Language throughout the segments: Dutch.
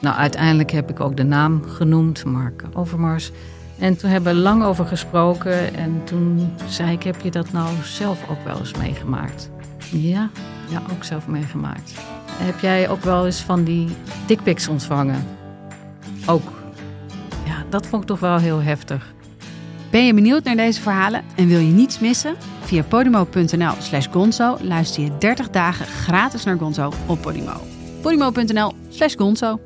Nou, uiteindelijk heb ik ook de naam genoemd, Mark Overmars. En toen hebben we lang over gesproken. En toen zei ik, heb je dat nou zelf ook wel eens meegemaakt? Ja, ja, ook zelf meegemaakt. Heb jij ook wel eens van die dickpics ontvangen? Ook. Ja, dat vond ik toch wel heel heftig. Ben je benieuwd naar deze verhalen en wil je niets missen? Via podimo.nl slash gonzo luister je 30 dagen gratis naar Gonzo op Podimo. podimo.nl slash gonzo.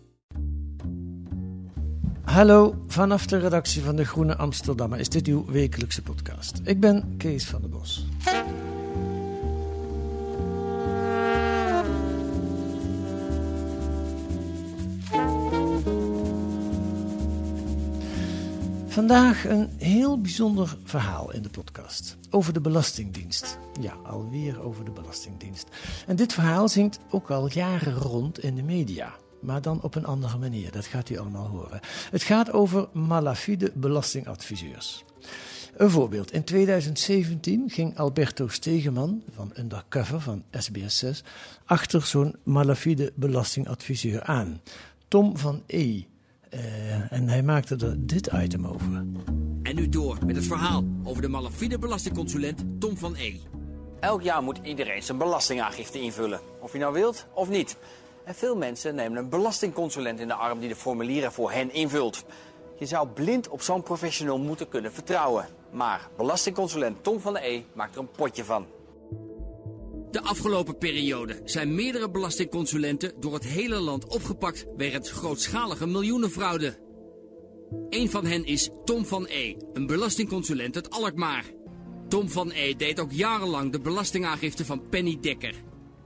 Hallo, vanaf de redactie van De Groene Amsterdammer is dit uw wekelijkse podcast. Ik ben Kees van der Bos. Vandaag een heel bijzonder verhaal in de podcast. Over de Belastingdienst. Ja, alweer over de Belastingdienst. En dit verhaal zingt ook al jaren rond in de media. Maar dan op een andere manier, dat gaat u allemaal horen. Het gaat over malafide belastingadviseurs. Een voorbeeld. In 2017 ging Alberto Stegeman van Undercover van SBS6 achter zo'n malafide belastingadviseur aan. Tom van E. Eh, en hij maakte er dit item over. En nu door met het verhaal over de malafide belastingconsulent Tom van E. Elk jaar moet iedereen zijn belastingaangifte invullen. Of je nou wilt of niet. En veel mensen nemen een belastingconsulent in de arm die de formulieren voor hen invult. Je zou blind op zo'n professional moeten kunnen vertrouwen. Maar belastingconsulent Tom van E maakt er een potje van. De afgelopen periode zijn meerdere belastingconsulenten door het hele land opgepakt wegens grootschalige miljoenenfraude. Een van hen is Tom van E, een belastingconsulent uit Alkmaar. Tom van E deed ook jarenlang de belastingaangifte van Penny Dekker.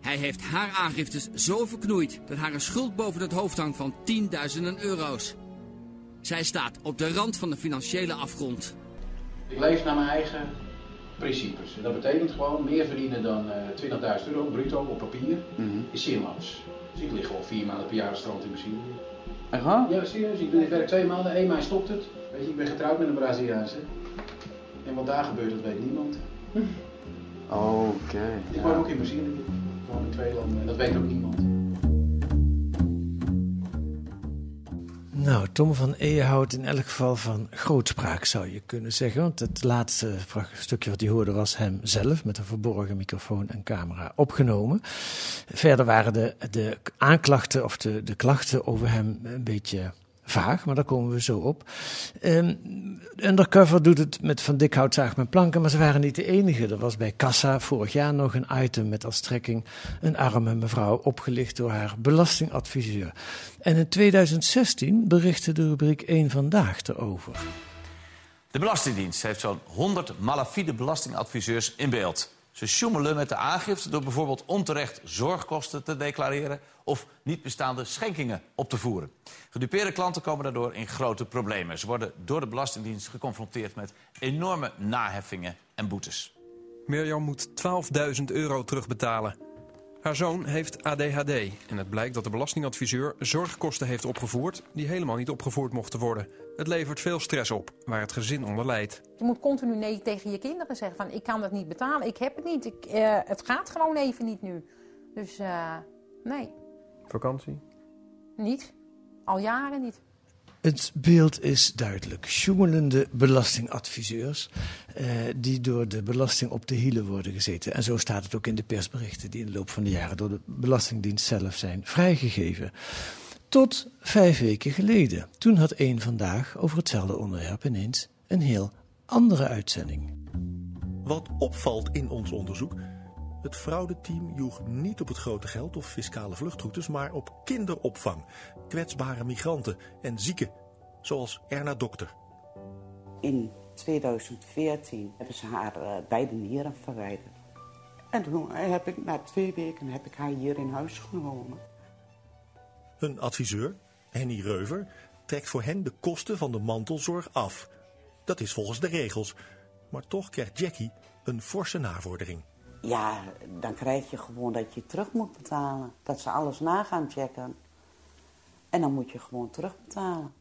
Hij heeft haar aangiftes zo verknoeid dat haar een schuld boven het hoofd hangt van tienduizenden euro's. Zij staat op de rand van de financiële afgrond. Ik leef naar mijn eigen principes. En dat betekent gewoon meer verdienen dan eh 20.000 euro bruto op papier is zinloos. Dus ik lig gewoon vier maanden per jaar strand in Brazilië. Echt waar? Ja, serieus. Ik, doe, ik werk twee maanden, één maand stopt het. Weet je, ik ben getrouwd met een Braziliaanse. En wat daar gebeurt, dat weet niemand. Oké. Ik woon ook in Brazilië. Ik woon in twee en dat weet ook niemand. Nou, Tom van E houdt in elk geval van grootspraak, zou je kunnen zeggen. Want het laatste stukje wat hij hoorde was hem zelf met een verborgen microfoon en camera opgenomen. Verder waren de, de aanklachten of de, de klachten over hem een beetje vaag, maar daar komen we zo op. Ehm, Undercover doet het met Van Dikhout, Zaag met Planken, maar ze waren niet de enige. Er was bij Kassa vorig jaar nog een item met als trekking een arme mevrouw opgelicht door haar belastingadviseur. En in 2016 berichtte de rubriek 1 Vandaag erover. De Belastingdienst heeft zo'n 100 malafide belastingadviseurs in beeld. Ze sjoemelen met de aangifte door bijvoorbeeld onterecht zorgkosten te declareren of niet bestaande schenkingen op te voeren. Gedupeerde klanten komen daardoor in grote problemen. Ze worden door de Belastingdienst geconfronteerd met enorme naheffingen en boetes. Mirjam moet 12.000 euro terugbetalen. Haar zoon heeft ADHD en het blijkt dat de belastingadviseur zorgkosten heeft opgevoerd die helemaal niet opgevoerd mochten worden. Het levert veel stress op, waar het gezin onder lijdt. Je moet continu nee tegen je kinderen zeggen van ik kan dat niet betalen, ik heb het niet, ik, eh, het gaat gewoon even niet nu. Dus eh, nee, Vakantie? niet. Al jaren niet. Het beeld is duidelijk. Sjoemelende belastingadviseurs eh, die door de belasting op de hielen worden gezeten. En zo staat het ook in de persberichten die in de loop van de jaren door de Belastingdienst zelf zijn vrijgegeven. Tot vijf weken geleden. Toen had één vandaag over hetzelfde onderwerp ineens een heel andere uitzending. Wat opvalt in ons onderzoek. Het fraudeteam joeg niet op het grote geld of fiscale vluchtroutes, maar op kinderopvang, kwetsbare migranten en zieken, zoals Erna Dokter. In 2014 hebben ze haar eh, beide nieren verwijderd. En toen heb ik, na twee weken heb ik haar hier in huis genomen. Een adviseur Henny Reuver, trekt voor hen de kosten van de mantelzorg af. Dat is volgens de regels. Maar toch krijgt Jackie een forse navordering. Ja, dan krijg je gewoon dat je terug moet betalen. Dat ze alles na gaan checken. En dan moet je gewoon terugbetalen.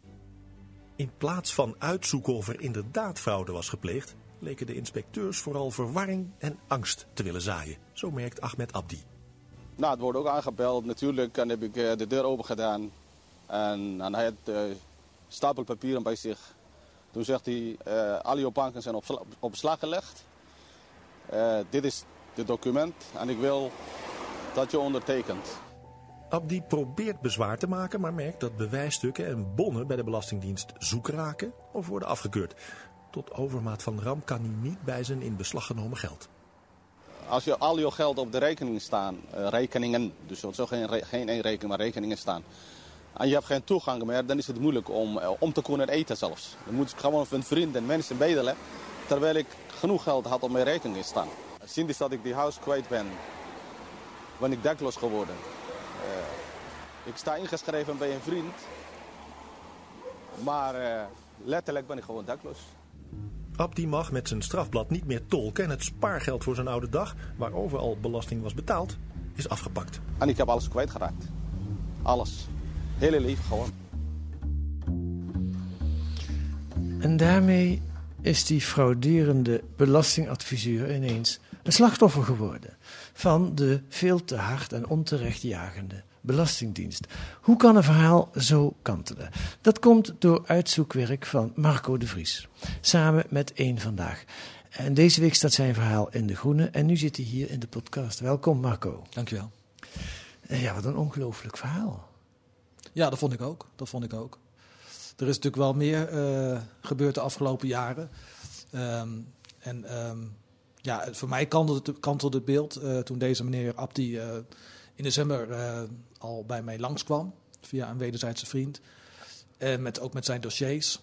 In plaats van uitzoeken of er inderdaad fraude was gepleegd, leken de inspecteurs vooral verwarring en angst te willen zaaien. Zo merkt Ahmed Abdi. Nou, het wordt ook aangebeld natuurlijk. En heb ik eh, de deur open gedaan. En, en hij had uh, stapel papieren bij zich. Toen zegt hij, uh, al je banken zijn op, op beslag gelegd. Uh, dit is het document en ik wil dat je ondertekent. Abdi probeert bezwaar te maken, maar merkt dat bewijsstukken en bonnen bij de Belastingdienst zoek raken of worden afgekeurd. Tot overmaat van ramp kan hij niet bij zijn in beslag genomen geld. Als je al je geld op de rekening staan, uh, rekeningen, dus zo geen, geen één rekening, maar rekeningen staan. En je hebt geen toegang meer, dan is het moeilijk om, uh, om te kunnen eten zelfs. Dan moet ik gewoon een vriend en mensen bedelen, terwijl ik genoeg geld had op mijn rekening staan. Sinds dat ik die huis kwijt ben, ben ik dakloos geworden. Uh, ik sta ingeschreven bij een vriend, maar uh, letterlijk ben ik gewoon dakloos. Abdi mag met zijn strafblad niet meer tolken en het spaargeld voor zijn oude dag, waarover al belasting was betaald, is afgepakt. En ik heb alles kwijtgeraakt. Alles. Hele leven gewoon. En daarmee is die frauderende belastingadviseur ineens een slachtoffer geworden van de veel te hard en onterecht jagende Belastingdienst. Hoe kan een verhaal zo kantelen? Dat komt door uitzoekwerk van Marco de Vries, samen met één vandaag. En deze week staat zijn verhaal in De Groene en nu zit hij hier in de podcast. Welkom Marco. Dankjewel. Ja, wat een ongelooflijk verhaal. Ja, dat vond ik ook. Dat vond ik ook. Er is natuurlijk wel meer uh, gebeurd de afgelopen jaren. Um, en um, ja, voor mij kantelde, het beeld uh, toen deze meneer Abdi uh, in december uh, al bij mij langskwam. Via een wederzijdse vriend. En met, ook met zijn dossiers.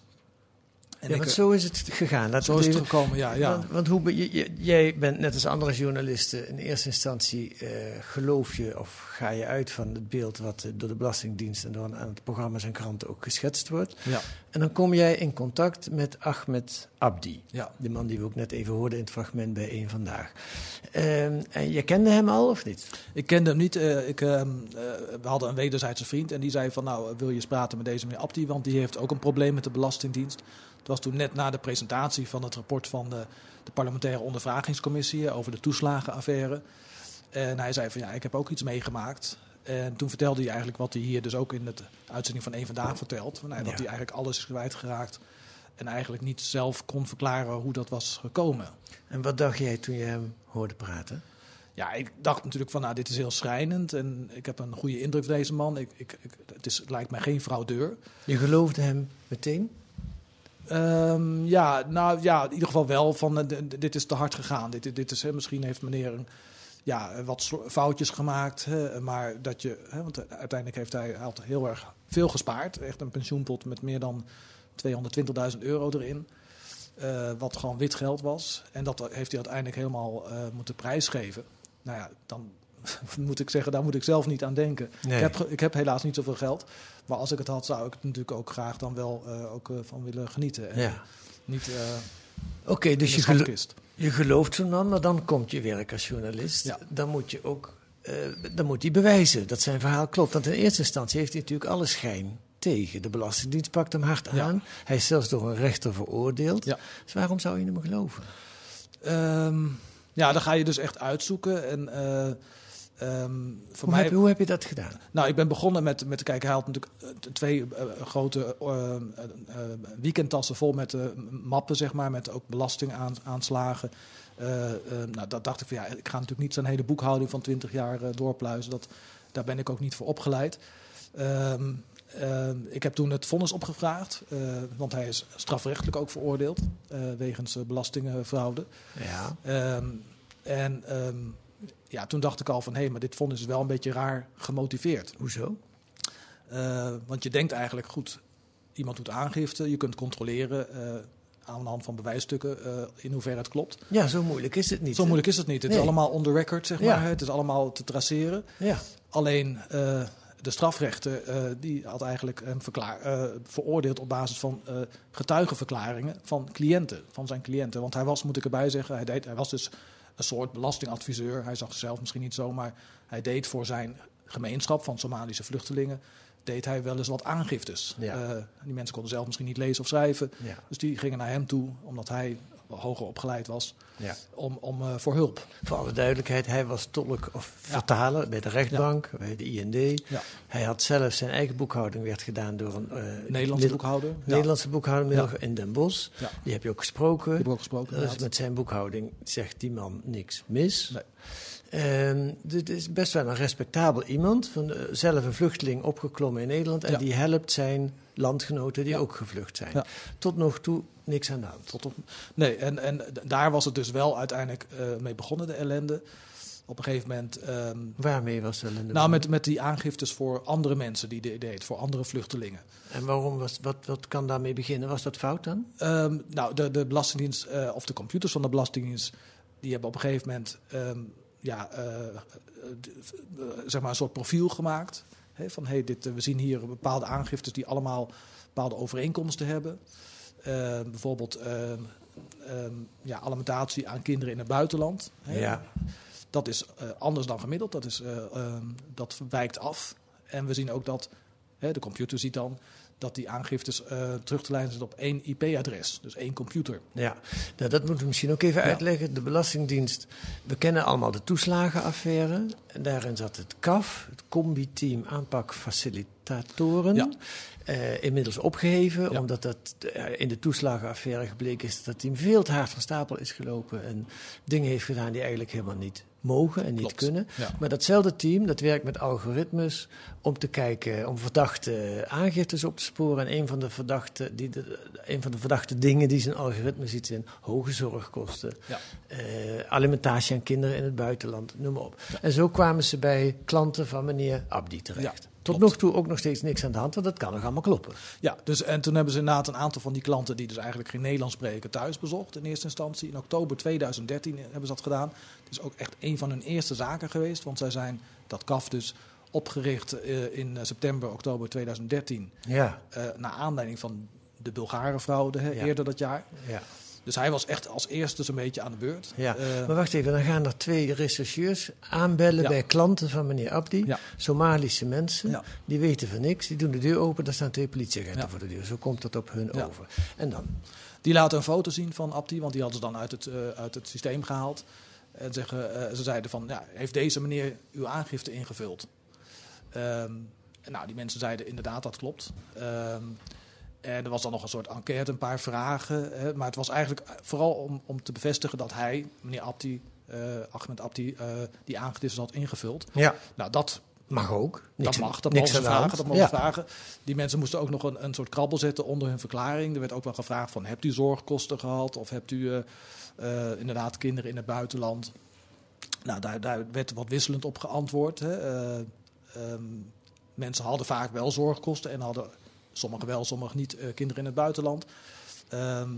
En ja, want zo is het gegaan. Laten zo is het gekomen, ja. ja. Want, want hoe, je, jij bent net als andere journalisten in eerste instantie uh, geloof je of ga je uit van het beeld wat door de Belastingdienst en door aan het programma's en kranten ook geschetst wordt. Ja. En dan kom jij in contact met Ahmed Abdi, ja. de man die we ook net even hoorden in het fragment bij één vandaag. Uh, en je kende hem al of niet? Ik kende hem niet. Uh, ik, we hadden een wederzijdse vriend en die zei van nou wil je eens praten met deze meneer Abdi, want die heeft ook een probleem met de Belastingdienst. Het was toen net na de presentatie van het rapport van de, de parlementaire ondervragingscommissie over de toeslagenaffaire. En hij zei van ja, ik heb ook iets meegemaakt. En toen vertelde hij eigenlijk wat hij hier dus ook in de uitzending van één Vandaag vertelt. Nou, dat ja. hij eigenlijk alles is kwijtgeraakt. En eigenlijk niet zelf kon verklaren hoe dat was gekomen. En wat dacht jij toen je hem hoorde praten? Ja, ik dacht natuurlijk van nou, dit is heel schrijnend. En ik heb een goede indruk van deze man. Ik, ik, ik, het, is, het lijkt mij geen fraudeur. Je geloofde hem meteen? Um, ja, nou ja, in ieder geval wel van uh, dit is te hard gegaan. Dit, dit is, misschien heeft meneer een, ja, wat foutjes gemaakt. Maar dat je, want uiteindelijk heeft hij, had heel erg veel gespaard. Echt een pensioenpot met meer dan 220.000 euro erin. Wat gewoon wit geld was. En dat heeft hij uiteindelijk helemaal moeten prijsgeven. Nou ja, dan moet ik zeggen, daar moet ik zelf niet aan denken. Nee. Ik, heb, ik heb helaas niet zoveel geld. Maar als ik het had, zou ik het natuurlijk ook graag dan wel uh, ook, uh, van willen genieten. En ja. Niet. Uh, Oké, okay, dus je, gelo je gelooft zo'n man, maar dan komt je werk als journalist. Ja. Dan moet je ook. dan moet hij bewijzen dat zijn verhaal klopt. Want in eerste instantie heeft hij natuurlijk alle schijn tegen. De Belastingdienst pakt hem hard aan. Ja. Hij is zelfs door een rechter veroordeeld. Ja. Dus waarom zou je hem geloven? Um, ja, dan ga je dus echt uitzoeken. En Um, voor hoe, mij, heb, hoe heb je dat gedaan? Nou, ik ben begonnen met, met te kijken. Hij had natuurlijk twee uh, grote uh, uh, weekendtassen vol met mappen, zeg maar, met ook belastingaanslagen. nou, dat dacht ik van ja, ik ga natuurlijk niet zo'n hele boekhouding van 20 jaar doorpluizen. Dat, daar ben ik ook niet voor opgeleid. Um, ik heb toen het vonnis opgevraagd, want hij is strafrechtelijk ook veroordeeld wegens belastingfraude. Ja. Um, en ja, toen dacht ik al van hé, hey, maar dit vonnis is wel een beetje raar gemotiveerd. Hoezo? Uh, want je denkt eigenlijk, goed, iemand doet aangifte, je kunt controleren uh, aan de hand van bewijsstukken uh, in hoeverre het klopt. Ja, zo moeilijk is het niet. Zo moeilijk is het niet. Het nee. is allemaal on the record, zeg maar. Ja. Het is allemaal te traceren. Ja. Alleen, de strafrechter eh, die had eigenlijk hem verklaar, eh, veroordeeld op basis van eh, getuigenverklaringen van cliënten, van zijn cliënten. Want hij was, moet ik erbij zeggen, hij, deed, hij was dus een soort belastingadviseur. Hij zag zichzelf misschien niet zo, maar hij deed voor zijn gemeenschap van Somalische vluchtelingen deed hij wel eens wat aangiftes. Ja. Eh, die mensen konden zelf misschien niet lezen of schrijven. Ja. Dus die gingen naar hem toe, omdat hij hoger opgeleid was, Ja. om, om eh, voor hulp. Voor alle duidelijkheid, hij was tolk of vertaler bij de rechtbank, bij de IND. Ja. Hij had zelf zijn eigen boekhouding, werd gedaan door een eh, Nederlandse Neder- boekhouder. Ja. Nederlandse boekhouder Ja. in Den Bosch. Ja. Die heb je ook gesproken. Die heb ik ook gesproken, inderdaad. met zijn boekhouding zegt die man niks mis. Ehm, dit is best wel een respectabel iemand. Van, eh, zelf een vluchteling opgeklommen in Nederland. En Ja. die helpt zijn landgenoten die ook gevlucht zijn. Ja. Tot nog toe niks aan de hand. Tot op, nee, en, en daar was het dus wel uiteindelijk eh, mee begonnen, de ellende. Op een gegeven moment. ehm, Waarmee was de ellende? nou, met, met die aangiftes voor andere mensen die die deed, voor andere vluchtelingen. En waarom was, wat, wat kan daarmee beginnen? Was dat fout dan? Ehm, nou, de, de Belastingdienst, eh, of de computers van de Belastingdienst, die hebben op een gegeven moment ehm, ja, eh, zeg maar een soort profiel gemaakt. Van hey, dit, eh, we zien hier bepaalde aangiftes die allemaal bepaalde overeenkomsten hebben. Ehm, bijvoorbeeld ehm, ehm, ja, alimentatie aan kinderen in het buitenland. Ja. Dat is eh, anders dan gemiddeld, dat, is, eh, dat wijkt af. En we zien ook dat, de computer ziet dan dat die aangiftes eh, terug te leiden zijn op één IP-adres, dus één computer. Ja, nou, dat moeten we misschien ook even Ja. uitleggen. De Belastingdienst, we kennen allemaal de toeslagenaffaire. En daarin zat het CAF, het Combi-team aanpak facilitatoren. Ja. Eh, inmiddels opgeheven, omdat dat eh, in de toeslagenaffaire gebleken is dat het team veel te hard van stapel is gelopen en dingen heeft gedaan die eigenlijk helemaal niet mogen en niet Klopt, kunnen. ja. Maar datzelfde team, dat werkt met algoritmes om te kijken, om verdachte aangiftes op te sporen. En een van de verdachte, die de, een van de verdachte dingen die zijn algoritme ziet zijn hoge zorgkosten, Ja. eh, alimentatie aan kinderen in het buitenland, noem maar op. En zo kwamen ze bij klanten van meneer Abdi terecht. Tot nog toe ook nog steeds niks aan de hand, want dat kan nog allemaal kloppen. Ja, dus, en toen hebben ze inderdaad een aantal van die klanten die dus eigenlijk geen Nederlands spreken thuis bezocht in eerste instantie. In oktober 2013 hebben ze dat gedaan. Is ook echt een van hun eerste zaken geweest, want zij zijn dat KAF dus opgericht eh, in eh, september, oktober 2013. Ja. eh, naar aanleiding van de Bulgarenfraude hè, Ja. eerder dat jaar. Ja. Dus hij was echt als eerste zo'n beetje aan de beurt. Ja, maar wacht even, dan gaan er twee rechercheurs aanbellen Ja. bij klanten van meneer Abdi. Ja. Somalische mensen, Ja. die weten van niks. Die doen de deur open, daar staan twee politieagenten voor de deur. Zo komt dat op hun over. En dan? Die laten een foto zien van Abdi, want die hadden ze dan uit het, uit het systeem gehaald. En zeggen, eh, ze zeiden van, ja, heeft deze meneer uw aangifte ingevuld? Ehm, nou, die mensen zeiden inderdaad, dat klopt. Ehm, en er was dan nog een soort enquête, een paar vragen. Hè, maar het was eigenlijk vooral om, om te bevestigen dat hij, meneer Abdi, eh Ahmed Abdi, eh, die aangifte had ingevuld. Ja. Nou, dat Mag ook. Niks- dat mag, dat mogen ze vragen. Dat mogen Ja. vragen. Die mensen moesten ook nog een, een soort krabbel zetten onder hun verklaring. Er werd ook wel gevraagd van, hebt u zorgkosten gehad? Of hebt u inderdaad kinderen in het buitenland? Nou, daar, daar werd wat wisselend op geantwoord. Hè. Eh, ehm, mensen hadden vaak wel zorgkosten en hadden sommigen wel, sommigen niet eh, kinderen in het buitenland. Ehm,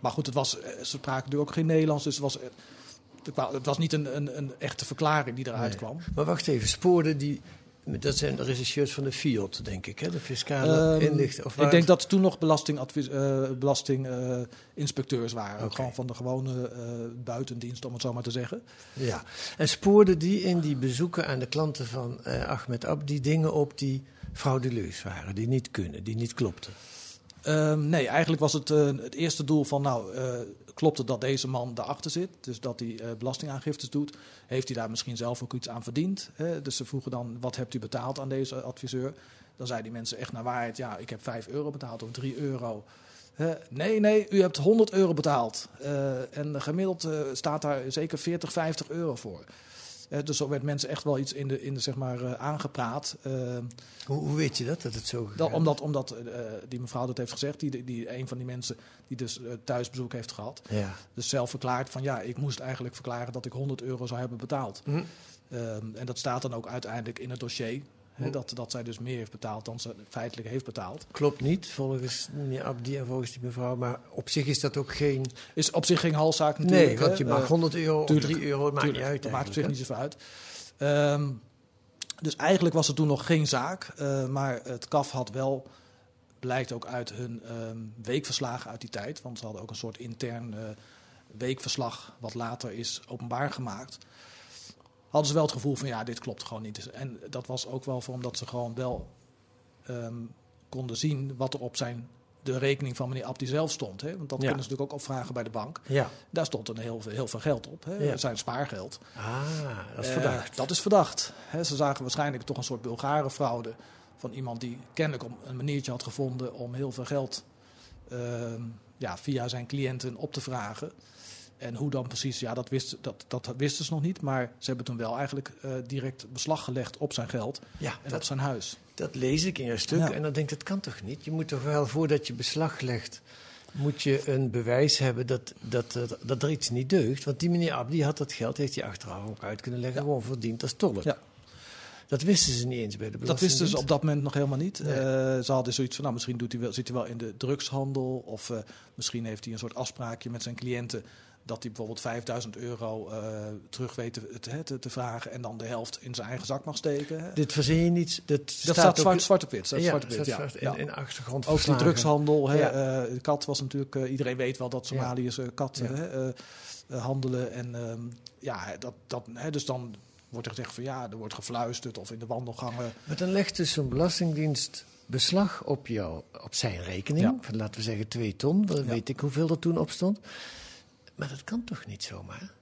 maar goed, het was, eh, ze spraken natuurlijk ook geen Nederlands, dus het was, eh, het wa- het was niet een, een, een echte verklaring die eruit Nee. kwam. Maar wacht even, spoorden die... Dat zijn de rechercheurs van de FIOD, denk ik, hè? De fiscale inlichting. Of ik denk dat toen nog eh, belastinginspecteurs waren. Oké. Gewoon van de gewone eh, buitendienst, om het zo maar te zeggen. Ja, en spoorden die in die bezoeken aan de klanten van eh, Ahmed Abdi dingen op die fraudeleus waren, die niet kunnen, die niet klopten? Ehm, nee, eigenlijk was het eh, het eerste doel van, nou, eh, klopt het dat deze man daarachter zit? Dus dat hij eh, belastingaangiftes doet. Heeft hij daar misschien zelf ook iets aan verdiend? Hè? Dus ze vroegen dan, wat hebt u betaald aan deze adviseur? Dan zeiden die mensen echt naar waarheid, ja, ik heb 5 euro betaald of 3 euro. Nee, nee, u hebt 100 euro betaald. En gemiddeld staat daar zeker 40, 50 euro voor. Dus zo werd mensen echt wel iets in de, in de zeg maar, eh, aangepraat. Eh, Hoe, hoe weet je dat, dat het zo dat, omdat omdat eh, die mevrouw dat heeft gezegd, die, die, een van die mensen die dus thuisbezoek heeft gehad. Ja. Dus zelf verklaart van ja, ik moest eigenlijk verklaren dat ik 100 euro zou hebben betaald. Hm. Ehm, en dat staat dan ook uiteindelijk in het dossier. Dat, dat zij dus meer heeft betaald dan ze feitelijk heeft betaald. Klopt niet, volgens meneer Abdi en volgens die mevrouw. Maar op zich is dat ook geen... Is op zich geen halszaak natuurlijk. Nee, want je mag Eh, 100 euro of tuurlijk, 3 euro, het maakt tuurlijk, niet uit Dat maakt op zich niet zoveel uit. Ehm, Dus eigenlijk was er toen nog geen zaak. eh, maar het KAF had wel, blijkt ook uit hun ehm, weekverslagen uit die tijd. Want ze hadden ook een soort intern eh, weekverslag, wat later is openbaar gemaakt. Hadden ze wel het gevoel van ja, dit klopt gewoon niet. En dat was ook wel voor omdat ze gewoon wel ehm, konden zien wat er op zijn, de rekening van meneer Abdi zelf stond. Hè? Want dat Ja. kunnen ze natuurlijk ook opvragen bij de bank. Ja. Daar stond een heel, veel- heel veel geld op. Hè? Ja. Zijn spaargeld. Ah, dat is Eh, verdacht. dat is verdacht. Hè, ze zagen waarschijnlijk toch een soort Bulgare fraude van iemand die kennelijk om- een maniertje had gevonden om heel veel geld ehm, ja, via zijn cliënten op te vragen. En hoe dan precies, ja, dat, wist, dat, dat wisten ze nog niet. Maar ze hebben toen wel eigenlijk eh, direct beslag gelegd op zijn geld Ja, en dat- op zijn huis. Dat lees ik in een stuk Ja. en dan denk ik, dat kan toch niet? Je moet toch wel, voordat je beslag legt, moet je een bewijs hebben dat, dat, er- dat er iets niet deugt. Want die meneer Abdi had dat geld, heeft hij achteraf ook uit kunnen leggen, gewoon verdiend als tolk. Ja. Dat wisten ze niet eens bij de Dat wisten ze op dat moment nog helemaal niet. Nee. Eh, ze hadden zoiets van, nou, misschien doet hij wel, zit hij wel in de drugshandel. Of eh, misschien heeft hij een soort afspraakje met zijn cliënten. Dat hij bijvoorbeeld 5000 euro eh, terug weet te, te, te, te vragen. En dan de helft in zijn eigen zak mag steken. hè. Dit verzin je niet. Dat, Dat staat zwart, zwart op wit. staat Ja, zwart op wit, staat ja. zwart in- Ja. in de achtergrond Ook die drugshandel. Hè, Ja. eh, de kat was natuurlijk... eh, iedereen weet wel dat Somaliërs katten hè, handelen. En ehm, ja, dat, dat, hè, dus dan wordt er gezegd van ja, er wordt gefluisterd of in de wandelgangen. Maar dan legt dus zo'n belastingdienst beslag op, jou, op zijn rekening. Van, laten we zeggen twee ton. Dan weet ik hoeveel er toen op stond. Maar dat kan toch niet zomaar?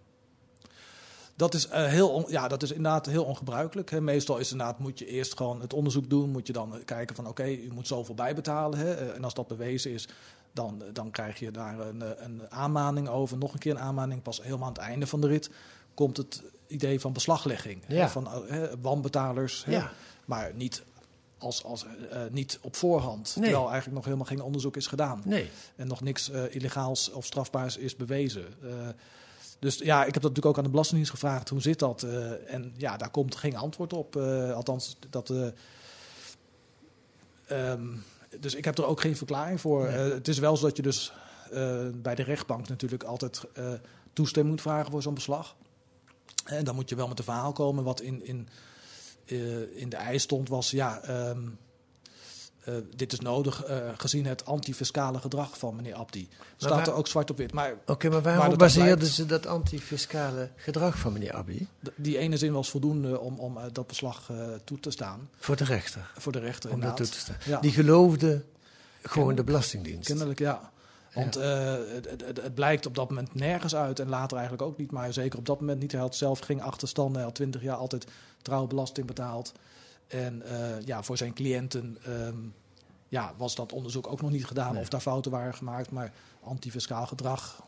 Dat is, eh, heel on- ja, dat is inderdaad heel ongebruikelijk. Hè. Meestal is inderdaad, moet je eerst gewoon het onderzoek doen. Moet je dan eh, kijken van oké, u moet zoveel bijbetalen. Hè. Eh, En als dat bewezen is, dan, dan krijg je daar een, een aanmaning over. Nog een keer een aanmaning. Pas helemaal aan het einde van de rit komt het idee van beslaglegging. hè. Van hè, wanbetalers. hè. Ja. Maar niet, als, als, eh, eh, niet op voorhand. Nee. Terwijl eigenlijk nog helemaal geen onderzoek is gedaan. Nee. En nog niks eh, illegaals of strafbaars is bewezen. Dus ja, ik heb dat natuurlijk ook aan de Belastingdienst gevraagd. Hoe zit dat? En ja, daar komt geen antwoord op. Althans, dat... eh, ehm, dus ik heb er ook geen verklaring voor. Nee. Het is wel zo dat je dus bij de rechtbank natuurlijk altijd toestemming moet vragen voor zo'n beslag. En dan moet je wel met een verhaal komen. Wat in, in, in de eis stond was, ja, ehm, eh, dit is nodig eh, gezien het antifiscale gedrag van meneer Abdi. Staat waar- er ook zwart op wit. Oké, maar waar waarom dan baseerden ze dat antifiscale gedrag van meneer Abdi? Die ene zin was voldoende om, om eh, dat beslag eh, toe te staan. Voor de rechter? Voor de rechter, Om dat toe inderdaad. te staan. Ja. Die geloofde gewoon de Belastingdienst. Kennelijk, ja. Want eh, het, het, het- het blijkt op dat moment nergens uit en later eigenlijk ook niet. Maar zeker op dat moment niet. Hij had zelf geen achterstanden. Hij had twintig jaar altijd trouw belasting betaald. En eh, ja, voor zijn cliënten ehm, ja, was dat onderzoek ook nog niet gedaan. Nee. Of daar fouten waren gemaakt. Maar antifiscaal gedrag,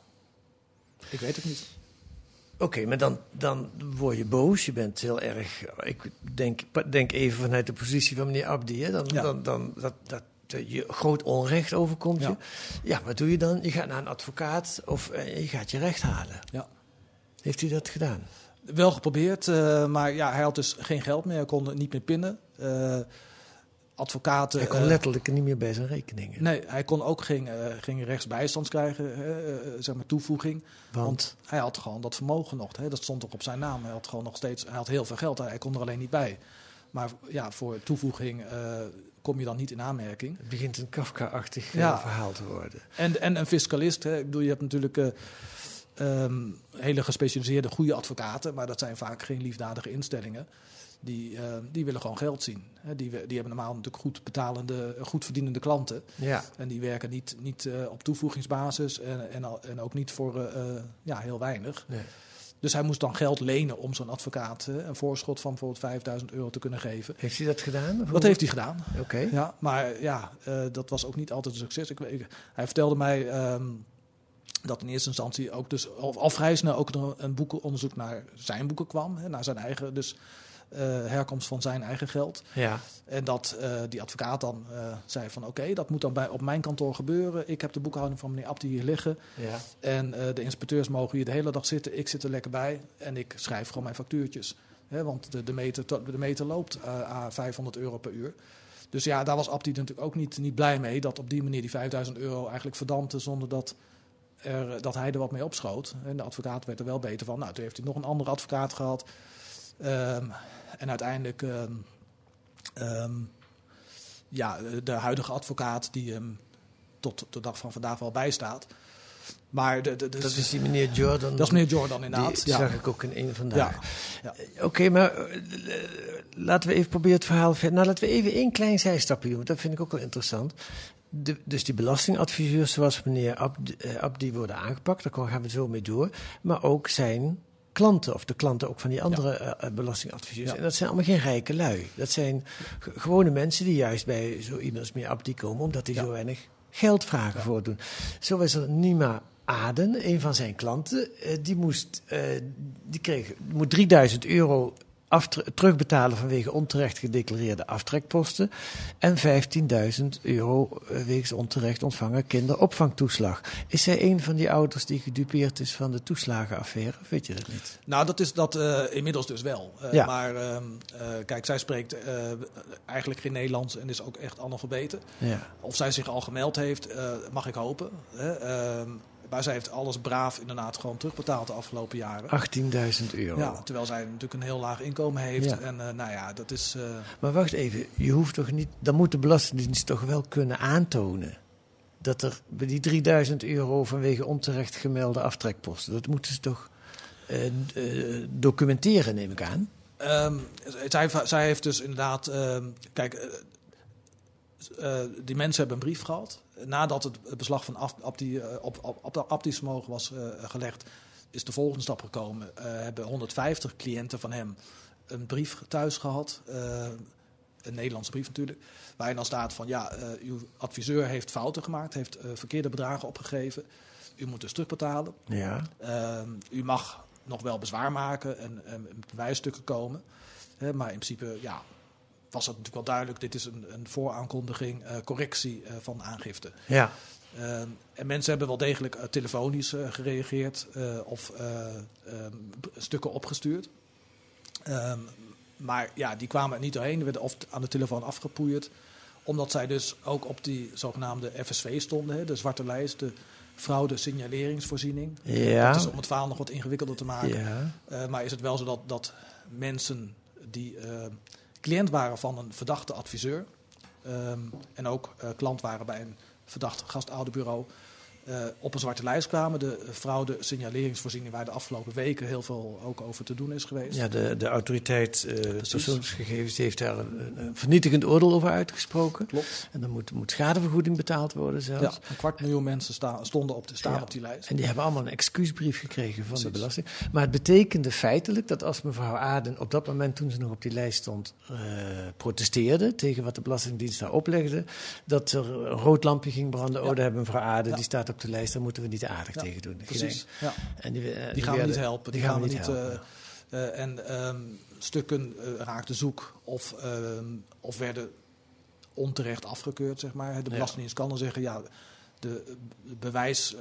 ik weet het niet. Oké, maar dan, dan word je boos. Je bent heel erg. Ik denk, denk even vanuit de positie van meneer Abdi. Hè? Dan, Ja. dan, dan dat dat je groot onrecht overkomt. Ja. Je. ja, wat doe je dan? Je gaat naar een advocaat of eh, je gaat je recht halen. Ja. Heeft hij dat gedaan? Wel geprobeerd, eh, maar ja, hij had dus geen geld meer. Hij kon niet meer pinnen. Eh, advocaten. Hij kon letterlijk niet meer bij zijn rekeningen. Nee, hij kon ook geen, geen rechtsbijstand krijgen, zeg maar toevoeging. Want? hij had gewoon dat vermogen nog. Hè, dat stond toch op zijn naam. Hij had gewoon nog steeds, hij had heel veel geld. Hij kon er alleen niet bij. Maar ja, voor toevoeging kom je dan niet in aanmerking. Het begint een Kafka-achtig eh, Ja. verhaal te worden. En, en een fiscalist. Hè. Ik bedoel, je hebt natuurlijk eh, ehm, hele gespecialiseerde goede advocaten, maar dat zijn vaak geen liefdadige instellingen. Die, eh, die willen gewoon geld zien. Hè. Die, we- die hebben normaal natuurlijk goed betalende, goed verdienende klanten. Ja. En die werken niet, niet op toevoegingsbasis en, en, al- en ook niet voor ja, heel weinig. Nee. Dus hij moest dan geld lenen om zo'n advocaat eh, een voorschot van bijvoorbeeld 5000 euro te kunnen geven. Heeft hij dat gedaan? Dat hoe? heeft hij gedaan. Oké. Ja, maar ja, eh, dat was ook niet altijd een succes. Ik, weet- ik- hij vertelde mij ehm, dat in eerste instantie ook dus al, al vrij snel ook er een boekenonderzoek naar zijn boeken kwam, hè, naar zijn eigen dus herkomst van zijn eigen geld. Ja. En dat eh, die advocaat dan eh, zei van oké, dat moet dan bij, op mijn kantoor gebeuren. Ik heb de boekhouding van meneer Abdi hier liggen. Ja. En eh, de inspecteurs mogen hier de hele dag zitten. Ik zit er lekker bij en ik schrijf gewoon mijn factuurtjes. Hè, want de, de, meter, de meter loopt eh à 500 euro per uur. Dus ja, daar was Abdi natuurlijk ook niet, niet blij mee. Dat op die manier die 5000 euro eigenlijk verdampte zonder dat, er, dat hij er wat mee opschoot. En de advocaat werd er wel beter van. Nou, toen heeft hij nog een andere advocaat gehad. Ehm, En uiteindelijk, ehm, ehm, ja, de huidige advocaat die hem tot de dag van vandaag wel bijstaat. Maar de, de, de- Dat is die meneer Jordan. Dat is meneer Jordan inderdaad. Ja. zag ik ook in een vandaag. Ja. Eh, Oké, maar eh, laten we even proberen het verhaal verder. Nou, laten we even één klein zijstapje doen, want dat vind ik ook wel interessant. De, dus die belastingadviseurs zoals meneer Abdi, eh, Abdi worden aangepakt, daar gaan we zo mee door. Maar ook zijn klanten, of de klanten ook van die andere eh, eh, belastingadviseurs. Ja. En dat zijn allemaal geen rijke lui. Dat zijn gewone mensen die juist bij zo iemand als meneer Abdi komen, omdat die zo weinig geld vragen voor doen. Zo is er Nima Aden, een van zijn klanten, eh, die, moest, die kreeg, moet 3000 euro terugbetalen vanwege onterecht gedeclareerde aftrekposten en 15.000 euro eh, wegens onterecht ontvangen kinderopvangtoeslag. Is zij een van die ouders die gedupeerd is van de toeslagenaffaire? Of weet je dat niet? Nou, dat is dat eh, inmiddels dus wel. Eh, Ja. Maar ehm, eh, kijk, zij spreekt eigenlijk geen Nederlands en is ook echt analfabete. Ja. Of zij zich al gemeld heeft, mag ik hopen. Maar zij heeft alles braaf inderdaad gewoon terugbetaald de afgelopen jaren. 18.000 euro. Ja, terwijl zij natuurlijk een heel laag inkomen heeft. Ja. En eh, nou ja, dat is... eh, Maar wacht even, je hoeft toch niet, dan moet de Belastingdienst toch wel kunnen aantonen dat er bij die 3000 euro vanwege onterecht gemelde aftrekposten, dat moeten ze toch eh, documenteren, neem ik aan. Ehm, zij, zij heeft dus inderdaad. ehm, kijk, die mensen hebben een brief gehad. Nadat het beslag van Abdi, eh, op, op, op de Abdi-vermogen was eh, gelegd, is de volgende stap gekomen. Eh, hebben 150 cliënten van hem een brief thuis gehad. eh, een Nederlandse brief natuurlijk. Waarin dan staat van ja, uw adviseur heeft fouten gemaakt, heeft verkeerde bedragen opgegeven. U moet dus terugbetalen. Ja. Ehm, u mag nog wel bezwaar maken en, en bewijsstukken komen. Hè, maar in principe ja, was het natuurlijk wel duidelijk: dit is een, een vooraankondiging, eh, correctie eh, van aangifte. Ja. Ehm, en mensen hebben wel degelijk eh, telefonisch gereageerd of eh, ehm, stukken opgestuurd. Ehm, maar ja, die kwamen er niet doorheen, die werden of aan de telefoon afgepoeierd. Omdat zij dus ook op die zogenaamde FSV stonden, hè, de zwarte lijst, de fraude signaleringsvoorziening. Ja. Dat is om het verhaal nog wat ingewikkelder te maken. Ja. Maar is het wel zo dat, dat mensen die cliënt waren van een verdachte adviseur... ehm, en ook eh, klant waren bij een verdacht gastouderbureau... eh, op een zwarte lijst kwamen. De fraude signaleringsvoorziening waar de afgelopen weken heel veel ook over te doen is geweest. Ja, de, de autoriteit eh persoonsgegevens die heeft daar een, een vernietigend oordeel over uitgesproken. Klopt. En dan moet, moet schadevergoeding betaald worden zelfs. Ja, een kwart miljoen mensen sta- stonden op de, staan Ja. op die lijst. En die hebben allemaal een excuusbrief gekregen van de belasting. Maar het betekende feitelijk dat als mevrouw Aden op dat moment, toen ze nog op die lijst stond, eh, protesteerde tegen wat de Belastingdienst daar oplegde, dat er een rood lampje ging branden. Oh, daar hebben mevrouw Aden, Ja. die staat op de lijst, daar moeten we niet aardig tegen doen. Precies. Ja. En die, eh, die gaan we niet helpen. Die, gaan, we niet. eh, eh, en ehm, stukken raakten zoek of, ehm, of werden onterecht afgekeurd, zeg maar. De. Belastingdienst kan dan zeggen, ja, de bewijs.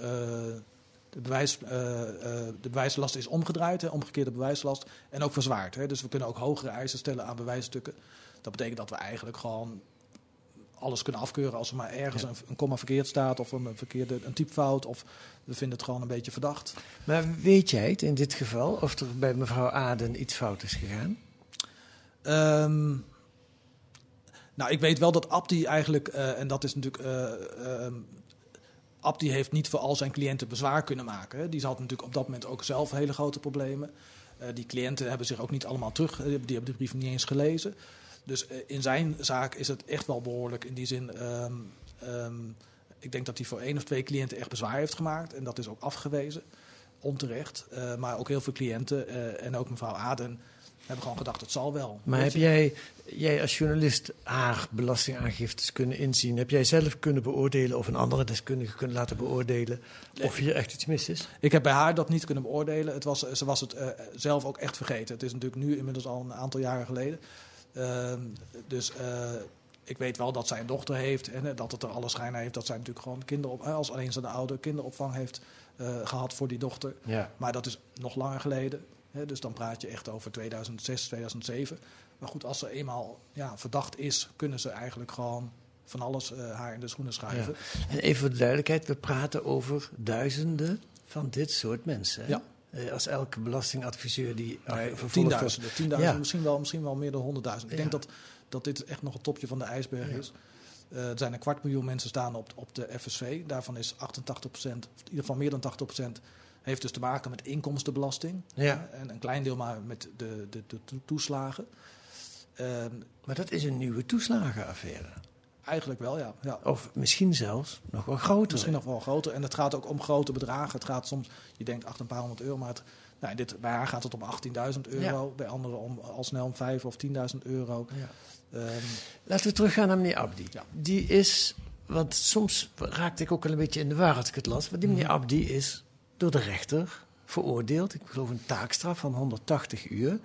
de, bewijs, de bewijslast is omgedraaid, hè, omgekeerde bewijslast, en ook verzwaard. Hè. Dus we kunnen ook hogere eisen stellen aan bewijsstukken. Dat betekent dat we eigenlijk gewoon alles kunnen afkeuren als er maar ergens Ja. een, een komma verkeerd staat of een, verkeerde een typfout of we vinden het gewoon een beetje verdacht. Maar weet jij het in dit geval, of er bij mevrouw Aden iets fout is gegaan? Ehm, nou, ik weet wel dat Abdi eigenlijk, eh, en dat is natuurlijk. Abdi heeft niet voor al zijn cliënten bezwaar kunnen maken. hè. Die had natuurlijk op dat moment ook zelf hele grote problemen. Eh, die cliënten hebben zich ook niet allemaal terug, die hebben de brief niet eens gelezen. Dus eh, in zijn zaak is het echt wel behoorlijk in die zin. ehm, ehm, ik denk dat hij voor één of twee cliënten echt bezwaar heeft gemaakt. En dat is ook afgewezen, onterecht. Eh, maar ook heel veel cliënten eh, en ook mevrouw Aden hebben gewoon gedacht, het zal wel. Maar heb je? jij, jij als journalist haar belastingaangiftes kunnen inzien? Heb jij zelf kunnen beoordelen of een andere deskundige kunnen laten beoordelen of hier echt iets mis is? Ik heb bij haar dat niet kunnen beoordelen. Het was, ze was het zelf ook echt vergeten. Het is natuurlijk nu inmiddels al een aantal jaren geleden. Ehm, dus eh, ik weet wel dat zij een dochter heeft en eh, dat het er alle schijn heeft dat zij natuurlijk gewoon kinderop, eh, als alleenstaande ouder kinderopvang heeft eh, gehad voor die dochter. Ja. Maar dat is nog langer geleden. Dus dan praat je echt over 2006, 2007. Maar goed, als ze eenmaal ja, verdacht is, kunnen ze eigenlijk gewoon van alles haar in de schoenen schuiven. En even voor de duidelijkheid, we praten over duizenden van dit soort mensen. hè? Ja. Eh, als elke belastingadviseur die Nee, vervolgd wordt- tienduizenden, tienduizenden Ja. misschien, wel, misschien wel meer dan honderdduizend. Ik denk dat, dat dit echt nog het topje van de ijsberg Ja. is. Eh, er zijn een kwart miljoen mensen staan op, op de FSV. Daarvan is 88 procent, of in ieder geval meer dan 80 procent, heeft dus te maken met inkomstenbelasting. Ja. En een klein deel maar met de, de, de to- toeslagen. Ehm, Maar dat is een nieuwe toeslagenaffaire. Eigenlijk wel, ja. ja. Of misschien zelfs nog wel groter. Misschien nog wel groter. En het gaat ook om grote bedragen. Het gaat soms, je denkt, achter een paar honderd euro. Maar het, nou, dit, bij haar gaat het om 18.000 euro. Bij anderen om, al snel om 5 of 10.000 euro. Ja. Ehm, Laten we teruggaan naar meneer Abdi. Die is, want soms raakte ik ook al een beetje in de war als ik het las. Maar die meneer Mhm. Abdi is door de rechter veroordeeld. Ik geloof een taakstraf van 180 uur.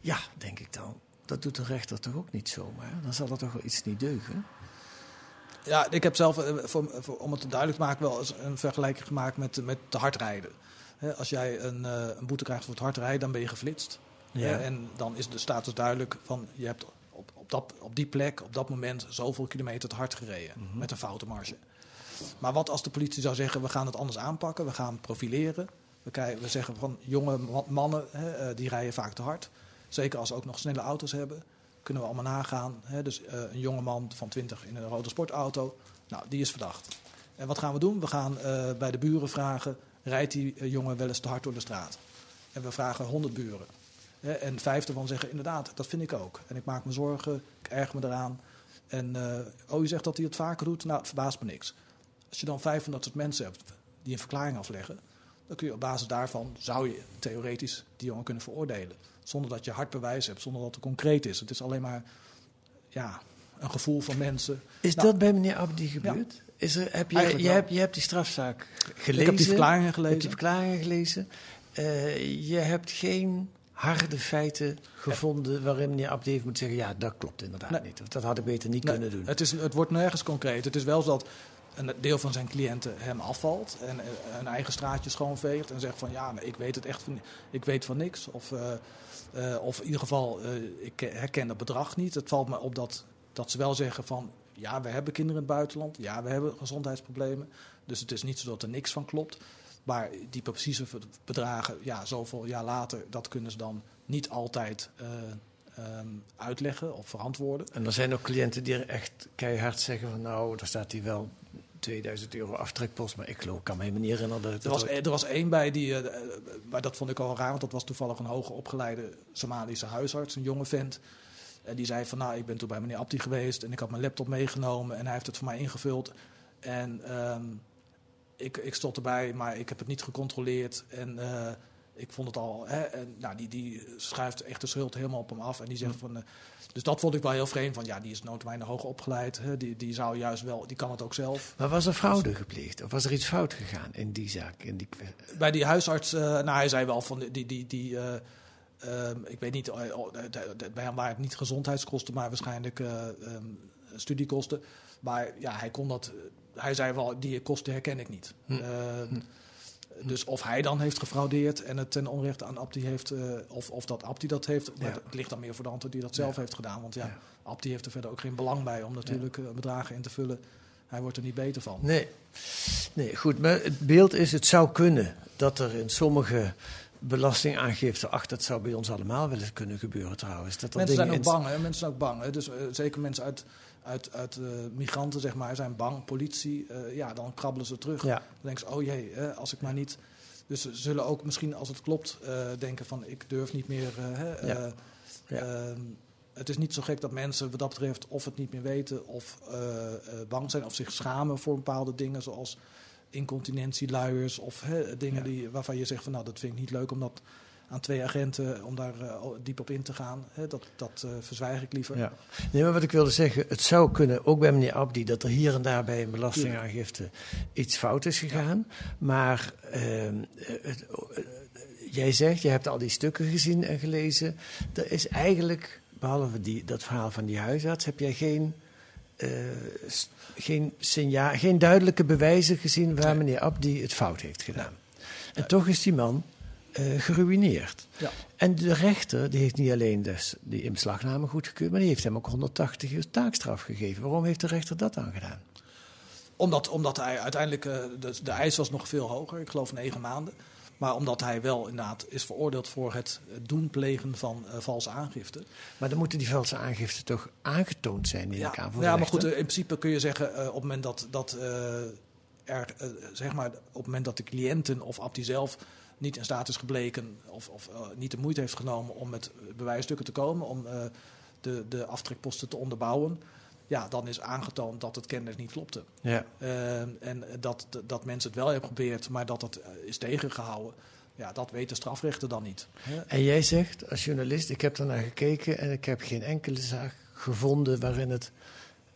Ja, denk ik dan. Dat doet de rechter toch ook niet zomaar? Dan zal er toch wel iets niet deugen? Ja, ik heb zelf, eh, voor, voor- om het duidelijk te maken, wel eens een vergelijking gemaakt met, met te hard rijden. Als jij een, eh, een boete krijgt voor het hard rijden, dan ben je geflitst. Ja. En dan is de status duidelijk van je hebt op, op, dat, op die plek, op dat moment, zoveel kilometer te hard gereden. Mhm. Met een foute marge. Maar wat als de politie zou zeggen, we gaan het anders aanpakken, we gaan profileren. We, krijgen, we zeggen van jonge ma- mannen, hè, eh, die rijden vaak te hard. Zeker als ze ook nog snelle auto's hebben. Kunnen we allemaal nagaan. Hè? Dus eh, een jonge man van 20 in een rode sportauto, nou, die is verdacht. En wat gaan we doen? We gaan eh, bij de buren vragen, rijdt die eh, jongen wel eens te hard door de straat? En we vragen 100 buren. En vijf ervan zeggen, inderdaad, dat vind ik ook. En ik maak me zorgen, ik erg me eraan. En eh, oh, je zegt dat hij het vaker doet? Nou, het verbaast me niks. Als je dan vijf van dat soort mensen hebt die een verklaring afleggen, dan kun je op basis daarvan, zou je theoretisch die jongen kunnen veroordelen. Zonder dat je hard bewijs hebt, zonder dat het concreet is. Het is alleen maar ja, een gevoel van mensen. Is Nou, dat bij meneer Abdi gebeurd? Is er, heb je, je, hebt, je hebt die strafzaak gelezen. Ik heb die verklaringen Je hebt die gelezen. verklaringen gelezen. Eh, je hebt geen harde feiten gevonden waarin meneer Abdi heeft moeten zeggen... ja, dat klopt inderdaad Nee. niet. Dat had ik beter niet Nee, kunnen doen. Het, is, het wordt nergens concreet. Het is wel zo dat een deel van zijn cliënten hem afvalt en eh, een eigen straatje schoonveegt en zegt van ja, ik weet het echt van, ik weet van niks. Of, eh, eh, of in ieder geval, eh, ik herken dat bedrag niet. Het valt me op dat, dat ze wel zeggen van ja, we hebben kinderen in het buitenland, ja, we hebben gezondheidsproblemen. Dus het is niet zo dat er niks van klopt. Maar die precieze bedragen, ja, zoveel jaar later, dat kunnen ze dan niet altijd eh, ehm, uitleggen of verantwoorden. En er zijn ook cliënten die er echt keihard zeggen van... nou, daar staat hij wel 2000 euro aftrekpost... maar ik geloof, kan me helemaal niet herinneren dat het... Er was, er was één bij die, eh, eh, maar dat vond ik al raar, want dat was toevallig een hoge opgeleide Somalische huisarts, een jonge vent. En die zei van, nou, ik ben toen bij meneer Abdi geweest en ik had mijn laptop meegenomen en hij heeft het voor mij ingevuld. En ehm, ik, ik stond erbij, maar ik heb het niet gecontroleerd en eh, ik vond het al, hè, en, nou, die, die schuift echt de schuld helemaal op hem af en die zegt van... eh, dus dat vond ik wel heel vreemd, van ja, die is noodwijnig hoog opgeleid, hè, die, die zou juist wel, die kan het ook zelf. Maar was er fraude gepleegd? Of was er iets fout gegaan in die zaak? In die... Bij die huisarts, eh, nou hij zei wel van die, die, die eh, ik weet niet, oh, bij hem waren het niet gezondheidskosten, maar waarschijnlijk eh, ehm, studiekosten. Maar ja, hij kon dat, hij zei wel, die kosten herken ik niet. Hm. Ehm, Dus of hij dan heeft gefraudeerd en het ten onrechte aan Abdi heeft, eh, of, of dat Abdi dat heeft, maar Ja. het ligt dan meer voor de hand die dat zelf heeft gedaan. Want ja, Abdi heeft er verder ook geen belang bij om natuurlijk eh, bedragen in te vullen. Hij wordt er niet beter van. Nee. nee, goed. Maar het beeld is, het zou kunnen dat er in sommige belastingaangifte... ach, dat zou bij ons allemaal wel eens kunnen gebeuren trouwens. Dat er Mensen zijn ook bang, hè? Mensen zijn ook bang. Hè? Dus eh, zeker mensen uit, uit, uit eh, migranten, zeg maar, zijn bang. Politie, eh, ja, dan krabbelen ze terug. Ja. Dan denken ze, oh jee, hè, als ik maar niet... Dus ze zullen ook misschien, als het klopt, eh, denken van... ik durf niet meer... hè, Ja. eh, ehm, het is niet zo gek dat mensen wat dat betreft of het niet meer weten... of bang zijn of zich schamen voor bepaalde dingen... zoals incontinentie, luiers of hè, dingen die, waarvan je zegt van... nou, dat vind ik niet leuk om dat aan twee agenten... om daar eh, diep op in te gaan. Hè, dat dat eh, verzwijg ik liever. Ja. Nee, maar wat ik wilde zeggen, het zou kunnen, ook bij meneer Abdi, dat er hier en daar bij een belastingaangifte iets fout is gegaan. Maar ehm, eh, het- eh, jij zegt, je hebt al die stukken gezien en gelezen. Er is eigenlijk, behalve die, dat verhaal van die huisarts, heb jij geen, geen, signaal, geen duidelijke bewijzen gezien waar meneer Abdi het fout heeft gedaan. En toch is die man eh, geruineerd. Ja. En de rechter die heeft niet alleen dus die inbeslagname goedgekeurd, maar die heeft hem ook 180 uur taakstraf gegeven. Waarom heeft de rechter dat dan gedaan? Omdat, omdat hij uiteindelijk, eh, de, de eis was nog veel hoger. Ik geloof negen maanden. Maar omdat hij wel inderdaad is veroordeeld voor het doen plegen van uh, valse aangifte. Maar dan moeten die valse aangiften toch aangetoond zijn in ja, elkaar voor Ja, maar goed, in principe kun je zeggen uh, op het moment dat, dat er, zeg maar, op het moment dat de cliënten of Abdi zelf niet in staat is gebleken of, of niet de moeite heeft genomen om met bewijsstukken te komen, om de, de aftrekposten te onderbouwen ja, dan is aangetoond dat het kennelijk niet klopte. Ja. Uh, en dat, dat mensen het wel hebben geprobeerd, maar dat het is tegengehouden. Ja, dat weet de strafrechter dan niet. En jij zegt als journalist, ik heb er naar gekeken en ik heb geen enkele zaak gevonden waarin het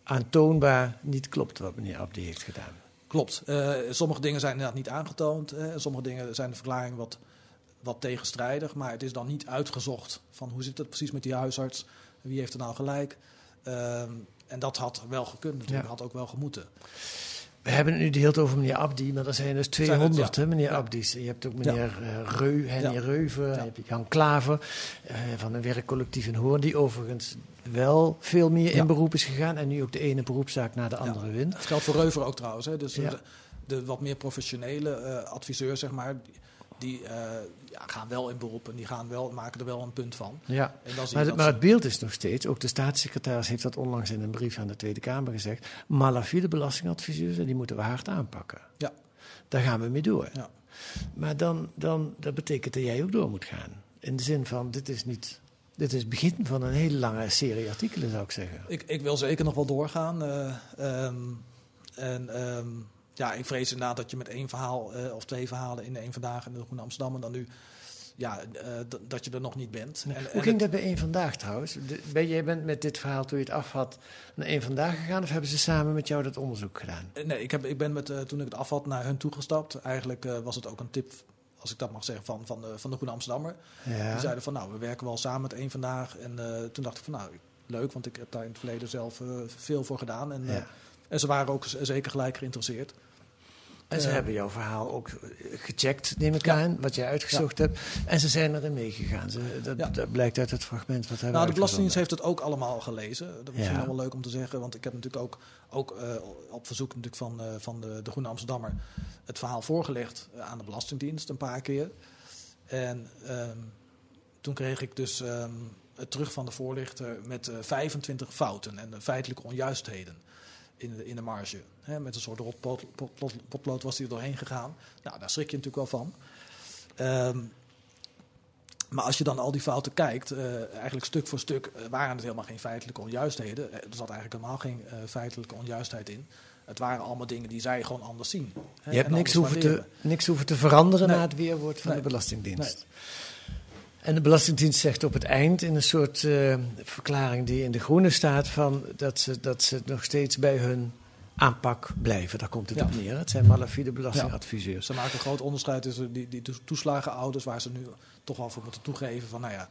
aantoonbaar niet klopt wat meneer Abdi heeft gedaan. Klopt. Uh, sommige dingen zijn inderdaad niet aangetoond. Sommige dingen zijn de verklaring wat, wat tegenstrijdig. Maar het is dan niet uitgezocht van hoe zit het precies met die huisarts. Wie heeft er nou gelijk? Uh, en dat had wel gekund natuurlijk, had ook wel gemoeten. We hebben het nu de hele tijd over meneer Abdi, maar er zijn dus 200, hè, meneer Abdi's. Je hebt ook meneer ja. Reu, Henny Reuven, je hebt Jan Klaver uh, van een werkcollectief in Hoorn, die overigens wel veel meer in beroep is gegaan en nu ook de ene beroepszaak naar de andere wint. Dat geldt voor Reuver ook trouwens. Hè. Dus de, de, wat meer professionele uh, adviseur, zeg maar, die uh, ja, gaan wel in beroep en die gaan wel, maken er wel een punt van. Ja, maar, maar het beeld is nog steeds, ook de staatssecretaris heeft dat onlangs in een brief aan de Tweede Kamer gezegd, malafide belastingadviseurs, die moeten we hard aanpakken. Ja. Daar gaan we mee door. Ja. Maar dan, dan, dat betekent dat jij ook door moet gaan. In de zin van, dit is niet... Dit is het begin van een hele lange serie artikelen, zou ik zeggen. Ik, ik wil zeker nog wel doorgaan. Uh, um, en um, ja, ik vrees inderdaad dat je met één verhaal uh, of twee verhalen in één vandaag in de Groene Amsterdam en dan nu ja, uh, dat je er nog niet bent. En, Hoe ging dat bij één vandaag trouwens? De, ben, jij bent met dit verhaal toen je het af had naar één vandaag gegaan of hebben ze samen met jou dat onderzoek gedaan? Nee, ik, heb, ik ben met, toen ik het af had naar hun toegestapt. Eigenlijk was het ook een tip als ik dat mag zeggen, van, van, de, van de Groene Amsterdammer. Ja. Die zeiden van, nou, we werken wel samen met één vandaag. En toen dacht ik van, nou, leuk, want ik heb daar in het verleden zelf veel voor gedaan. En, ja. en ze waren ook zeker gelijk geïnteresseerd. En ze hebben jouw verhaal ook gecheckt, neem ik aan, wat jij uitgezocht hebt. En ze zijn erin meegegaan. Dat, dat, blijkt uit het fragment wat hij Nou, de Belastingdienst heeft het ook allemaal gelezen. Dat is misschien wel leuk om te zeggen. Want ik heb natuurlijk ook, ook uh, op verzoek natuurlijk van, uh, van de, de Groene Amsterdammer... het verhaal voorgelegd aan de Belastingdienst een paar keer. En um, toen kreeg ik dus um, het terug van de voorlichter met 25 fouten en feitelijke onjuistheden in de, in de marge. Met een soort rotpotlood was hij er doorheen gegaan. Nou, daar schrik je natuurlijk wel van. Um, maar als je dan al die fouten kijkt, uh, eigenlijk stuk voor stuk uh, waren het helemaal geen feitelijke onjuistheden. Er zat eigenlijk helemaal geen uh, feitelijke onjuistheid in. Het waren allemaal dingen die zij gewoon anders zien. Je hebt niks hoeven, te, niks hoeven te veranderen nee. na het weerwoord van nee. de Belastingdienst. Nee. En de Belastingdienst zegt op het eind in een soort uh, verklaring die in de groene staat van dat ze, dat ze nog steeds bij hun aanpak blijven. Daar komt het Ja. op neer. Het zijn malafide belastingadviseurs. Ze maken een groot onderscheid tussen die, die toeslagenouders, waar ze nu toch wel voor moeten toegeven van, nou ja,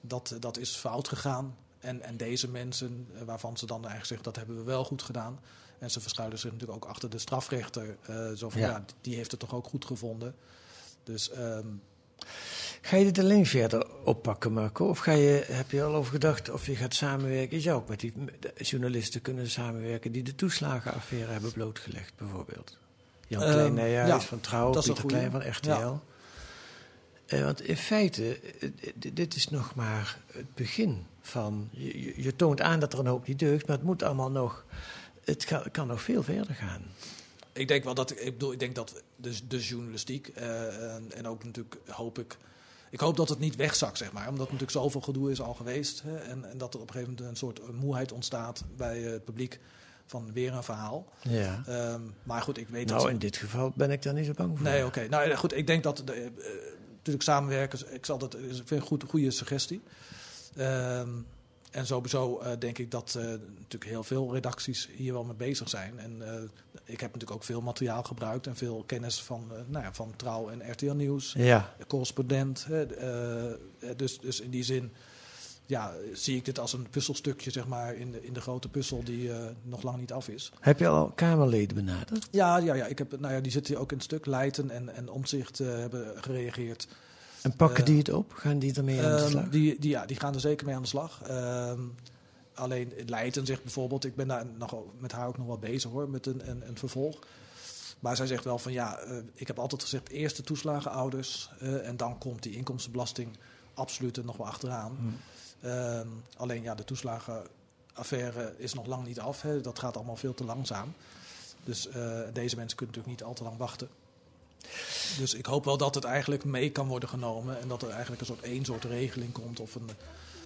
dat, dat is fout gegaan. En, en deze mensen, eh, waarvan ze dan eigenlijk zeggen, dat hebben we wel goed gedaan. En ze verschuilen zich natuurlijk ook achter de strafrechter. eh, zo van, Ja. ja. die heeft het toch ook goed gevonden. Dus ehm, Ga je dit alleen verder oppakken, Marco? Of ga je, heb je al over gedacht of je gaat samenwerken? Je zou ook met die journalisten kunnen samenwerken die de toeslagenaffaire hebben blootgelegd, bijvoorbeeld. Jan Ehm, Klein Nijhuis ja, van Trouw, is Pieter goeie. Klein van RTL. Ja. Eh, want in feite, eh, d- dit is nog maar het begin van... Je, je- je toont aan dat er een hoop niet deugt, maar het moet allemaal nog... Het kan, kan nog veel verder gaan. Ik denk wel dat ik bedoel, ik denk dat de, de journalistiek eh, en, en ook natuurlijk hoop ik. Ik hoop dat het niet wegzakt, zeg maar. Omdat natuurlijk zoveel gedoe is al geweest. Hè, en, en dat er op een gegeven moment een soort moeheid ontstaat bij eh, het publiek van weer een verhaal. Ja. Ehm, maar goed, ik weet Nou, dat. in dit geval ben ik daar niet zo bang voor. Nee, oké. Nou ja, goed, ik denk dat de, eh, natuurlijk samenwerken. Ik zal dat ik vind een goed, goede suggestie. Ehm, en sowieso eh, denk ik dat eh, natuurlijk heel veel redacties hier wel mee bezig zijn. En eh, ik heb natuurlijk ook veel materiaal gebruikt en veel kennis van, nou ja, van Trouw en RTL Nieuws. Ja. De correspondent. dus, dus in die zin ja, zie ik dit als een puzzelstukje zeg maar, in, de, in de grote puzzel die nog lang niet af is. Heb je al Kamerleden benaderd? Ja, ja, ja, ik heb, nou ja die zitten hier ook in het stuk. Leiden en, en Omzicht hebben gereageerd. En pakken Eh, die het op? Gaan die ermee aan de Ehm, slag? Die, die, ja, die gaan er zeker mee aan de slag. Ehm, alleen Leiden zegt bijvoorbeeld, ik ben daar nog, met haar ook nog wel bezig hoor, met een, een, een vervolg. Maar zij zegt wel van ja, uh, ik heb altijd gezegd eerst de toeslagenouders uh, en dan komt die inkomstenbelasting absoluut er nog wel achteraan. Hmm. Uh, alleen ja, de toeslagenaffaire is nog lang niet af. Hè. Dat gaat allemaal veel te langzaam. Dus deze mensen kunnen natuurlijk niet al te lang wachten. Dus ik hoop wel dat het eigenlijk mee kan worden genomen en dat er eigenlijk een soort één soort regeling komt of een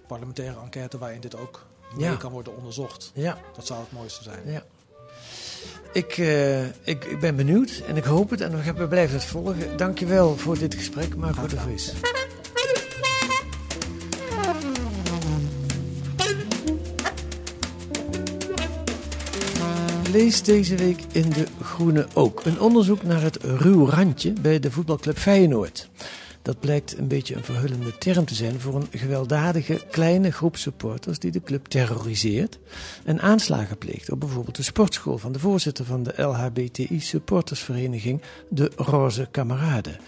parlementaire enquête waarin dit ook mee kan worden onderzocht. Ja. Dat zou het mooiste zijn. Ja. Ik, uh, ik, ik ben benieuwd en ik hoop het en we blijven het volgen. Dankjewel voor dit gesprek, Marco de Vries. Lees deze week in De Groene ook een onderzoek naar het ruw randje bij de voetbalclub Feyenoord. Dat blijkt een beetje een verhullende term te zijn voor een gewelddadige kleine groep supporters die de club terroriseert en aanslagen pleegt op bijvoorbeeld de sportschool van de voorzitter van de LHBTI supportersvereniging, de Roze Kameraden.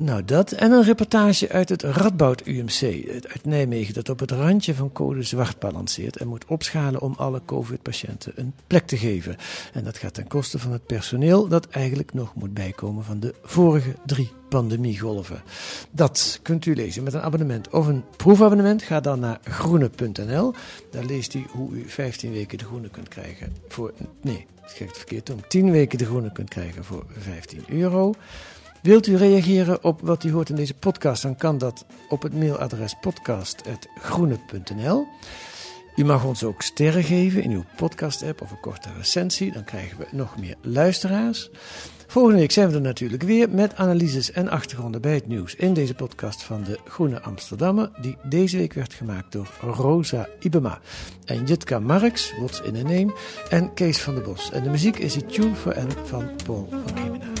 Nou, dat en een reportage uit het Radboud UMC uit Nijmegen, dat op het randje van code zwart balanceert en moet opschalen om alle COVID-patiënten een plek te geven. En dat gaat ten koste van het personeel dat eigenlijk nog moet bijkomen van de vorige drie pandemiegolven. Dat kunt u lezen met een abonnement of een proefabonnement. Ga dan naar groene.nl. Daar leest u hoe u 15 weken de groene kunt krijgen voor. Nee, ik zeg het verkeerd om. 10 weken de groene kunt krijgen voor 15 euro. Wilt u reageren op wat u hoort in deze podcast, dan kan dat op het mailadres podcast.groene.nl. U mag ons ook sterren geven in uw podcast-app of een korte recensie, dan krijgen we nog meer luisteraars. Volgende week zijn we er natuurlijk weer met analyses en achtergronden bij het nieuws in deze podcast van de Groene Amsterdammer, die deze week werd gemaakt door Rosa Ibema en Jitka Marks, What's in a Name, en Kees van der Bos. En de muziek is het Tune for N van Paul van Kemen.